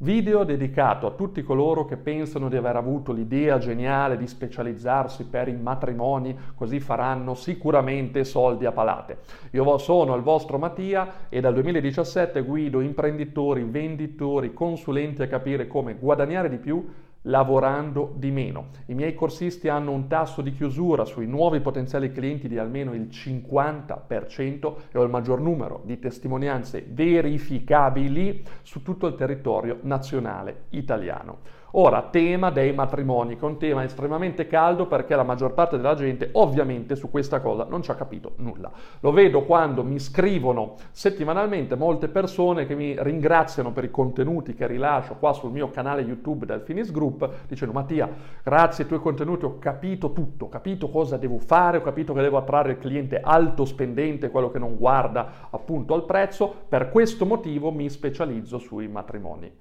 Video dedicato a tutti coloro che pensano di aver avuto l'idea geniale di specializzarsi per i matrimoni, così faranno sicuramente soldi a palate. Io sono il vostro Mattia e dal 2017 guido imprenditori, venditori, consulenti a capire come guadagnare di più lavorando di meno. I miei corsisti hanno un tasso di chiusura sui nuovi potenziali clienti di almeno il 50% e ho il maggior numero di testimonianze verificabili su tutto il territorio nazionale italiano. Ora, tema dei matrimoni, che è un tema estremamente caldo perché la maggior parte della gente ovviamente su questa cosa non ci ha capito nulla. Lo vedo quando mi scrivono settimanalmente molte persone che mi ringraziano per i contenuti che rilascio qua sul mio canale YouTube del Finis Group, dicendo Mattia, grazie ai tuoi contenuti ho capito tutto, ho capito cosa devo fare, ho capito che devo attrarre il cliente alto spendente, quello che non guarda appunto al prezzo, per questo motivo mi specializzo sui matrimoni.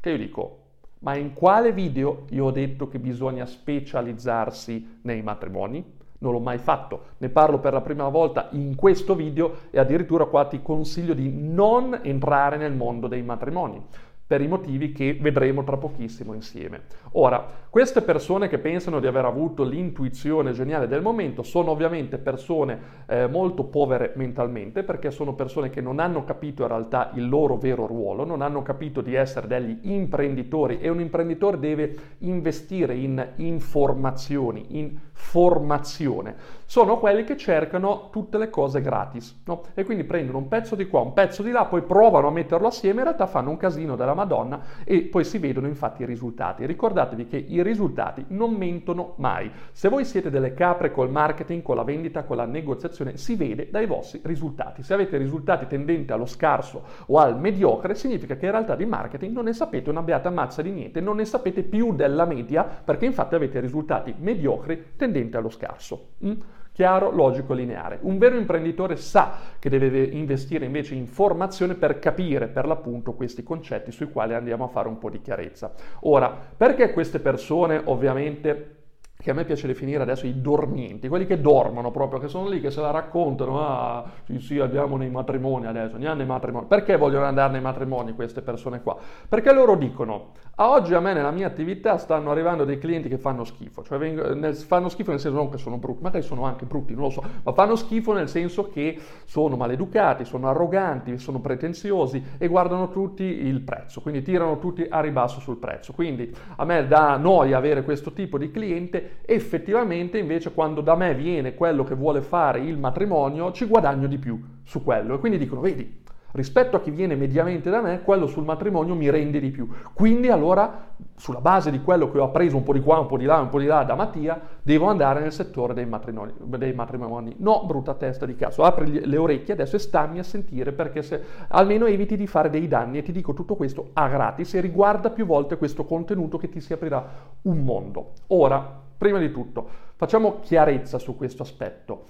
Che io dico, ma in quale video io ho detto che bisogna specializzarsi nei matrimoni? Non l'ho mai fatto, ne parlo per la prima volta in questo video e addirittura qua ti consiglio di non entrare nel mondo dei matrimoni per i motivi che vedremo tra pochissimo insieme. Ora, queste persone che pensano di aver avuto l'intuizione geniale del momento sono ovviamente persone eh, molto povere mentalmente perché sono persone che non hanno capito in realtà il loro vero ruolo, non hanno capito di essere degli imprenditori e un imprenditore deve investire in informazioni, in formazione. Sono quelli che cercano tutte le cose gratis no? e quindi prendono un pezzo di qua, un pezzo di là, poi provano a metterlo assieme, in realtà fanno un casino della Madonna e poi si vedono infatti i risultati. Ricordatevi che i risultati non mentono mai. Se voi siete delle capre col marketing, con la vendita, con la negoziazione, si vede dai vostri risultati. Se avete risultati tendenti allo scarso o al mediocre, significa che in realtà di marketing non ne sapete una beata mazza di niente, non ne sapete più della media, perché infatti avete risultati mediocri tendenti allo scarso. Mm? Chiaro, logico, lineare. Un vero imprenditore sa che deve investire invece in formazione per capire per l'appunto questi concetti sui quali andiamo a fare un po' di chiarezza. Ora, perché queste persone ovviamente che a me piace definire adesso i dormienti, quelli che dormono proprio, che sono lì, che se la raccontano, ah sì sì andiamo nei matrimoni adesso, andiamo nei matrimoni. Perché vogliono andare nei matrimoni queste persone qua? Perché loro dicono, a oggi a me nella mia attività stanno arrivando dei clienti che fanno schifo, cioè fanno schifo nel senso non che sono brutti, magari sono anche brutti, non lo so, ma fanno schifo nel senso che sono maleducati, sono arroganti, sono pretenziosi e guardano tutti il prezzo, quindi tirano tutti a ribasso sul prezzo. Quindi a me dà noia avere questo tipo di cliente effettivamente invece quando da me viene quello che vuole fare il matrimonio ci guadagno di più su quello. E quindi dicono vedi rispetto a chi viene mediamente da me quello sul matrimonio mi rende di più. Quindi allora sulla base di quello che ho appreso un po' di qua un po' di là un po' di là da Mattia devo andare nel settore dei matrimoni, dei matrimoni. no brutta testa di cazzo apri le orecchie adesso e stammi a sentire perché se almeno eviti di fare dei danni e ti dico tutto questo a gratis e riguarda più volte questo contenuto che ti si aprirà un mondo. Ora Prima di tutto, facciamo chiarezza su questo aspetto.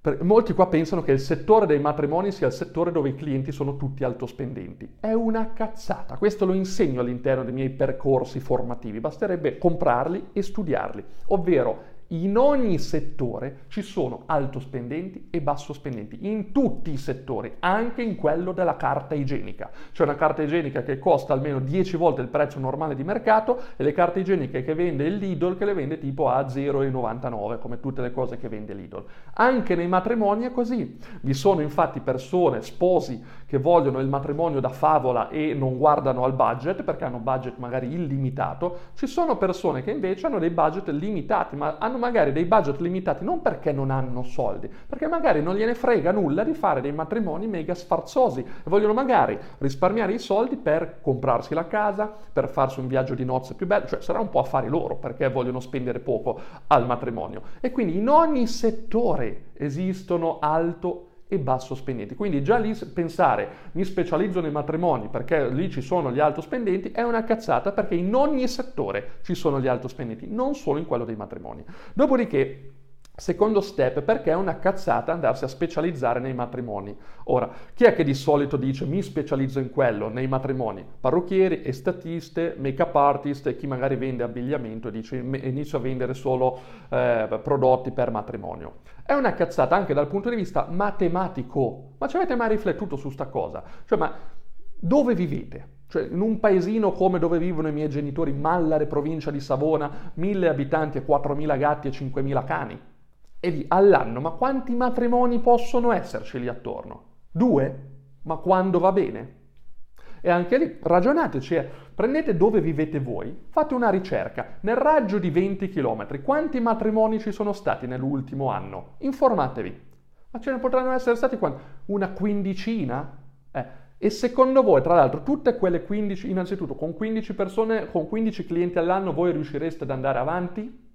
Per, molti qua pensano che il settore dei matrimoni sia il settore dove i clienti sono tutti altospendenti. È una cazzata, questo lo insegno all'interno dei miei percorsi formativi, basterebbe comprarli e studiarli, ovvero in ogni settore ci sono alto spendenti e basso spendenti, in tutti i settori, anche in quello della carta igienica. C'è una carta igienica che costa almeno 10 volte il prezzo normale di mercato e le carte igieniche che vende il Lidl che le vende tipo a 0,99 come tutte le cose che vende Lidl. Anche nei matrimoni è così. Vi sono infatti persone, sposi, che vogliono il matrimonio da favola e non guardano al budget perché hanno budget magari illimitato. Ci sono persone che invece hanno dei budget limitati, ma hanno hanno magari dei budget limitati non perché non hanno soldi, perché magari non gliene frega nulla di fare dei matrimoni mega sfarzosi e vogliono magari risparmiare i soldi per comprarsi la casa, per farsi un viaggio di nozze più bello, cioè sarà un po' affari loro perché vogliono spendere poco al matrimonio. E quindi in ogni settore esistono alto e basso spendenti. Quindi già lì pensare mi specializzo nei matrimoni perché lì ci sono gli alto spendenti è una cazzata perché in ogni settore ci sono gli alto spendenti, non solo in quello dei matrimoni. Dopodiché Secondo step, perché è una cazzata andarsi a specializzare nei matrimoni. Ora, chi è che di solito dice mi specializzo in quello, nei matrimoni? Parrucchieri, estatiste, make-up artist e chi magari vende abbigliamento e dice inizio a vendere solo eh, prodotti per matrimonio. È una cazzata anche dal punto di vista matematico. Ma ci avete mai riflettuto su sta cosa? Cioè, ma dove vivete? Cioè, in un paesino come dove vivono i miei genitori, Mallare, provincia di Savona, mille abitanti e 4.000 gatti e 5.000 cani. E lì all'anno, ma quanti matrimoni possono esserci lì attorno? Due? Ma quando va bene? E anche lì ragionateci, eh. prendete dove vivete voi, fate una ricerca, nel raggio di 20 km, quanti matrimoni ci sono stati nell'ultimo anno? Informatevi. Ma ce ne potranno essere stati quanti? Una quindicina? Eh, e secondo voi, tra l'altro, tutte quelle 15, innanzitutto con 15 persone, con 15 clienti all'anno, voi riuscireste ad andare avanti?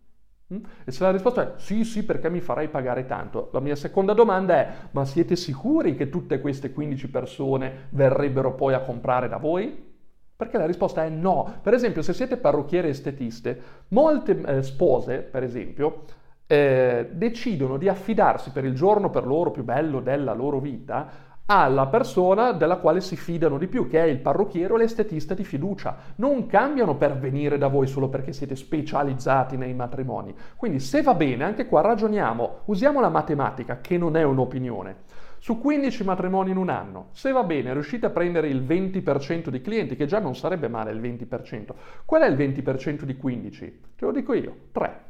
Mm? E se la risposta è sì, sì, perché mi farai pagare tanto, la mia seconda domanda è, ma siete sicuri che tutte queste 15 persone verrebbero poi a comprare da voi? Perché la risposta è no. Per esempio, se siete parrucchiere estetiste, molte eh, spose, per esempio, eh, decidono di affidarsi per il giorno per loro più bello della loro vita alla persona della quale si fidano di più, che è il parrucchiere o l'estetista di fiducia. Non cambiano per venire da voi solo perché siete specializzati nei matrimoni. Quindi se va bene, anche qua ragioniamo, usiamo la matematica, che non è un'opinione. Su 15 matrimoni in un anno, se va bene, riuscite a prendere il 20% di clienti, che già non sarebbe male il 20%. Qual è il 20% di 15? Te lo dico io, 3.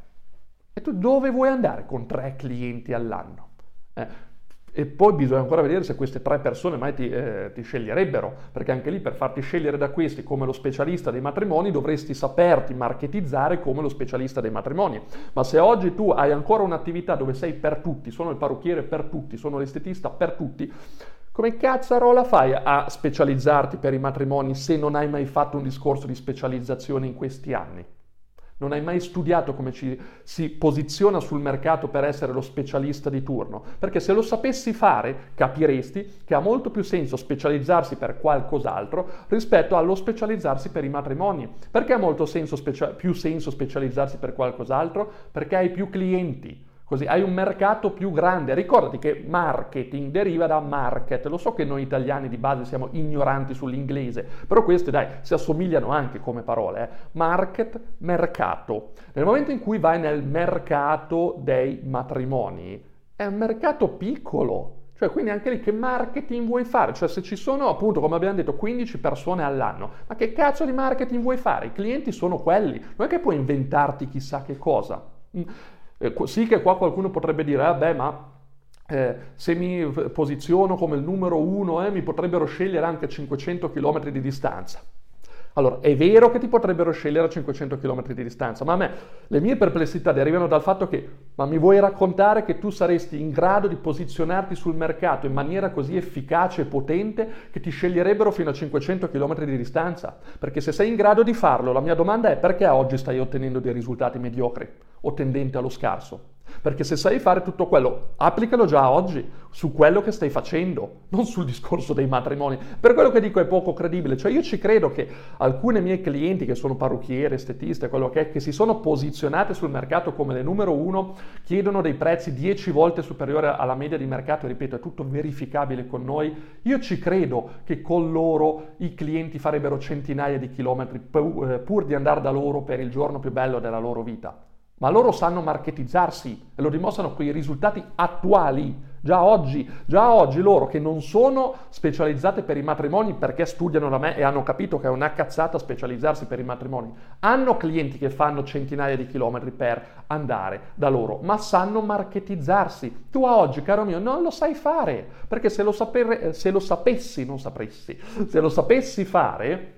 E tu dove vuoi andare con 3 clienti all'anno? Eh, e poi bisogna ancora vedere se queste tre persone mai ti, eh, ti, sceglierebbero, perché anche lì per farti scegliere da questi come lo specialista dei matrimoni dovresti saperti marketizzare come lo specialista dei matrimoni. Ma se oggi tu hai ancora un'attività dove sei per tutti, sono il parrucchiere per tutti, sono l'estetista per tutti, come cazzarola fai a specializzarti per i matrimoni se non hai mai fatto un discorso di specializzazione in questi anni? Non hai mai studiato come ci si posiziona sul mercato per essere lo specialista di turno, perché se lo sapessi fare capiresti che ha molto più senso specializzarsi per qualcos'altro rispetto allo specializzarsi per i matrimoni. Perché ha molto senso specia- più senso specializzarsi per qualcos'altro? Perché hai più clienti Così hai un mercato più grande. Ricordati che marketing deriva da market. Lo so che noi italiani di base siamo ignoranti sull'inglese, però queste dai, si assomigliano anche come parole. Eh. Market, mercato. Nel momento in cui vai nel mercato dei matrimoni, è un mercato piccolo. Cioè, quindi anche lì che marketing vuoi fare? Cioè, se ci sono appunto, come abbiamo detto, 15 persone all'anno, ma che cazzo di marketing vuoi fare? I clienti sono quelli, non è che puoi inventarti chissà che cosa. Eh, sì che qua qualcuno potrebbe dire, ah, ma eh, se mi posiziono come il numero uno, eh, mi potrebbero scegliere anche a 500 km di distanza. Allora, è vero che ti potrebbero scegliere a 500 km di distanza, ma a me le mie perplessità derivano dal fatto che, ma mi vuoi raccontare che tu saresti in grado di posizionarti sul mercato in maniera così efficace e potente che ti sceglierebbero fino a 500 km di distanza? Perché se sei in grado di farlo, la mia domanda è perché oggi stai ottenendo dei risultati mediocri o tendenti allo scarso? Perché se sai fare tutto quello, applicalo già oggi su quello che stai facendo, non sul discorso dei matrimoni. Per quello che dico è poco credibile. Cioè io ci credo che alcune mie clienti che sono parrucchiere, estetiste, quello che è, che si sono posizionate sul mercato come le numero uno, chiedono dei prezzi 10 volte superiori alla media di mercato, ripeto, è tutto verificabile con noi. Io ci credo che con loro i clienti farebbero centinaia di chilometri eh, pur di andare da loro per il giorno più bello della loro vita ma loro sanno marketizzarsi e lo dimostrano con i risultati attuali. Già oggi, già oggi loro che non sono specializzate per i matrimoni perché studiano da me e hanno capito che è una cazzata specializzarsi per i matrimoni, hanno clienti che fanno centinaia di chilometri per andare da loro, ma sanno marketizzarsi. Tu oggi, caro mio, non lo sai fare, perché se lo, sapere, se lo sapessi, non sapresti, se lo sapessi fare,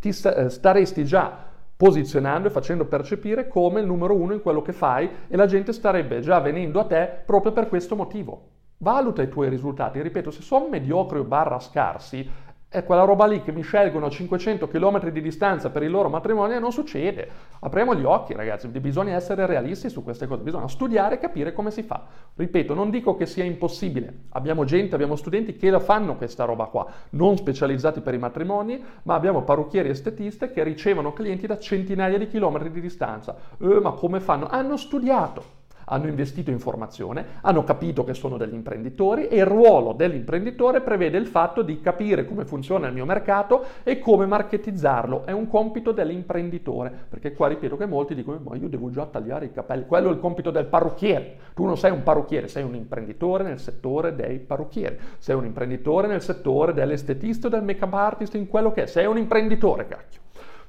ti eh, staresti già posizionando e facendo percepire come il numero uno in quello che fai e la gente starebbe già venendo a te proprio per questo motivo. Valuta i tuoi risultati, ripeto, se sono mediocri o barra scarsi, è quella roba lì che mi scelgono a 500 km di distanza per il loro matrimonio e non succede. Apriamo gli occhi, ragazzi, bisogna essere realisti su queste cose, bisogna studiare e capire come si fa. Ripeto, non dico che sia impossibile. Abbiamo gente, abbiamo studenti che la fanno questa roba qua, non specializzati per i matrimoni, ma abbiamo parrucchieri estetiste che ricevono clienti da centinaia di chilometri di distanza. Eh, ma come fanno? Hanno studiato hanno investito in formazione, hanno capito che sono degli imprenditori e il ruolo dell'imprenditore prevede il fatto di capire come funziona il mio mercato e come marketizzarlo. È un compito dell'imprenditore, perché qua ripeto che molti dicono ma io devo già tagliare i capelli, quello è il compito del parrucchiere. Tu non sei un parrucchiere, sei un imprenditore nel settore dei parrucchieri, sei un imprenditore nel settore dell'estetista del make-up artist, in quello che è, sei un imprenditore, cacchio.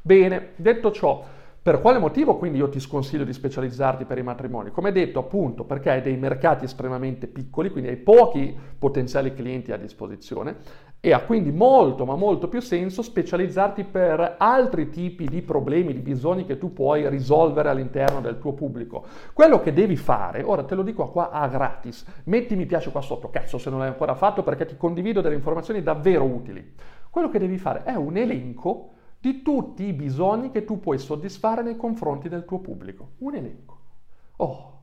Bene, detto ciò, per quale motivo quindi io ti sconsiglio di specializzarti per i matrimoni? Come detto appunto perché hai dei mercati estremamente piccoli, quindi hai pochi potenziali clienti a disposizione e ha quindi molto ma molto più senso specializzarti per altri tipi di problemi, di bisogni che tu puoi risolvere all'interno del tuo pubblico. Quello che devi fare, ora te lo dico qua a gratis, metti mi piace qua sotto, cazzo se non l'hai ancora fatto perché ti condivido delle informazioni davvero utili. Quello che devi fare è un elenco di tutti i bisogni che tu puoi soddisfare nei confronti del tuo pubblico. Un elenco. Oh,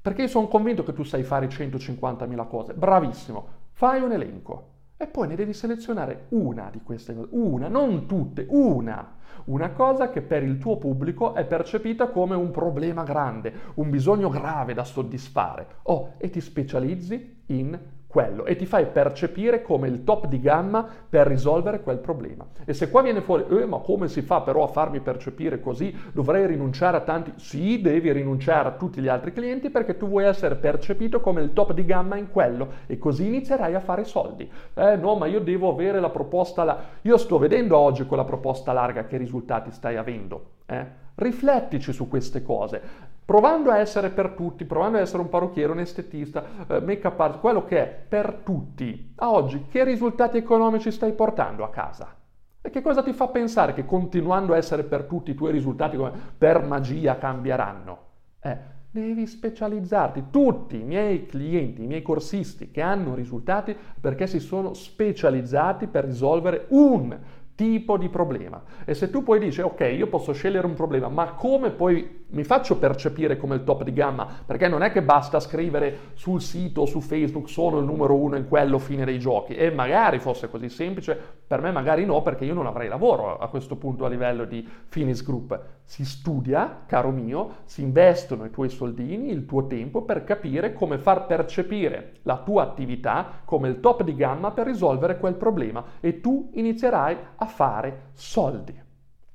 perché io sono convinto che tu sai fare 150.000 cose. Bravissimo. Fai un elenco. E poi ne devi selezionare una di queste cose, una, non tutte, una. Una cosa che per il tuo pubblico è percepita come un problema grande, un bisogno grave da soddisfare. Oh, e ti specializzi in quello e ti fai percepire come il top di gamma per risolvere quel problema. E se qua viene fuori, eh, ma come si fa però a farmi percepire così? Dovrei rinunciare a tanti? Sì, devi rinunciare a tutti gli altri clienti perché tu vuoi essere percepito come il top di gamma in quello e così inizierai a fare soldi. Eh no, ma io devo avere la proposta la... Io sto vedendo oggi con la proposta larga che risultati stai avendo. Eh? Riflettici su queste cose provando a essere per tutti, provando a essere un parrucchiere, un estetista, eh, make-up artist, quello che è per tutti. A oggi che risultati economici stai portando a casa? E che cosa ti fa pensare che continuando a essere per tutti i tuoi risultati come per magia cambieranno? Eh, devi specializzarti. Tutti i miei clienti, i miei corsisti che hanno risultati perché si sono specializzati per risolvere un tipo di problema. E se tu poi dici, ok, io posso scegliere un problema, ma come poi mi faccio percepire come il top di gamma? Perché non è che basta scrivere sul sito su Facebook sono il numero uno in quello fine dei giochi. E magari fosse così semplice, per me magari no, perché io non avrei lavoro a questo punto a livello di Finis Group. Si studia, caro mio, si investono i tuoi soldini, il tuo tempo per capire come far percepire la tua attività come il top di gamma per risolvere quel problema e tu inizierai a fare soldi.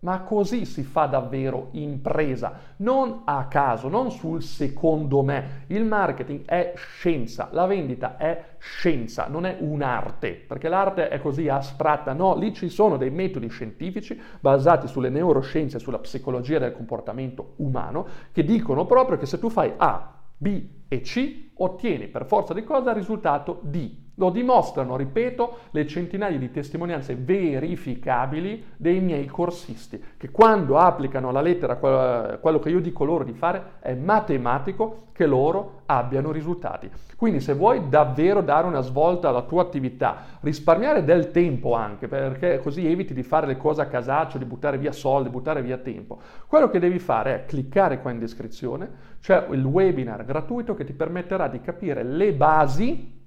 Ma così si fa davvero impresa, non a caso, non sul secondo me. Il marketing è scienza, la vendita è scienza, non è un'arte, perché l'arte è così astratta. No, lì ci sono dei metodi scientifici basati sulle neuroscienze, sulla psicologia del comportamento umano, che dicono proprio che se tu fai A, B e C, ottieni per forza di cosa il risultato D. Lo dimostrano, ripeto, le centinaia di testimonianze verificabili dei miei corsisti, che quando applicano la lettera quello che io dico loro di fare, è matematico che loro abbiano risultati. Quindi se vuoi davvero dare una svolta alla tua attività, risparmiare del tempo anche, perché così eviti di fare le cose a casaccio, di buttare via soldi, buttare via tempo, quello che devi fare è cliccare qua in descrizione, c'è il webinar gratuito che ti permetterà di capire le basi?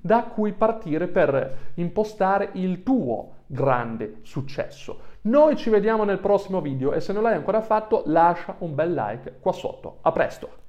Da cui partire per impostare il tuo grande successo. Noi ci vediamo nel prossimo video e se non l'hai ancora fatto lascia un bel like qua sotto. A presto!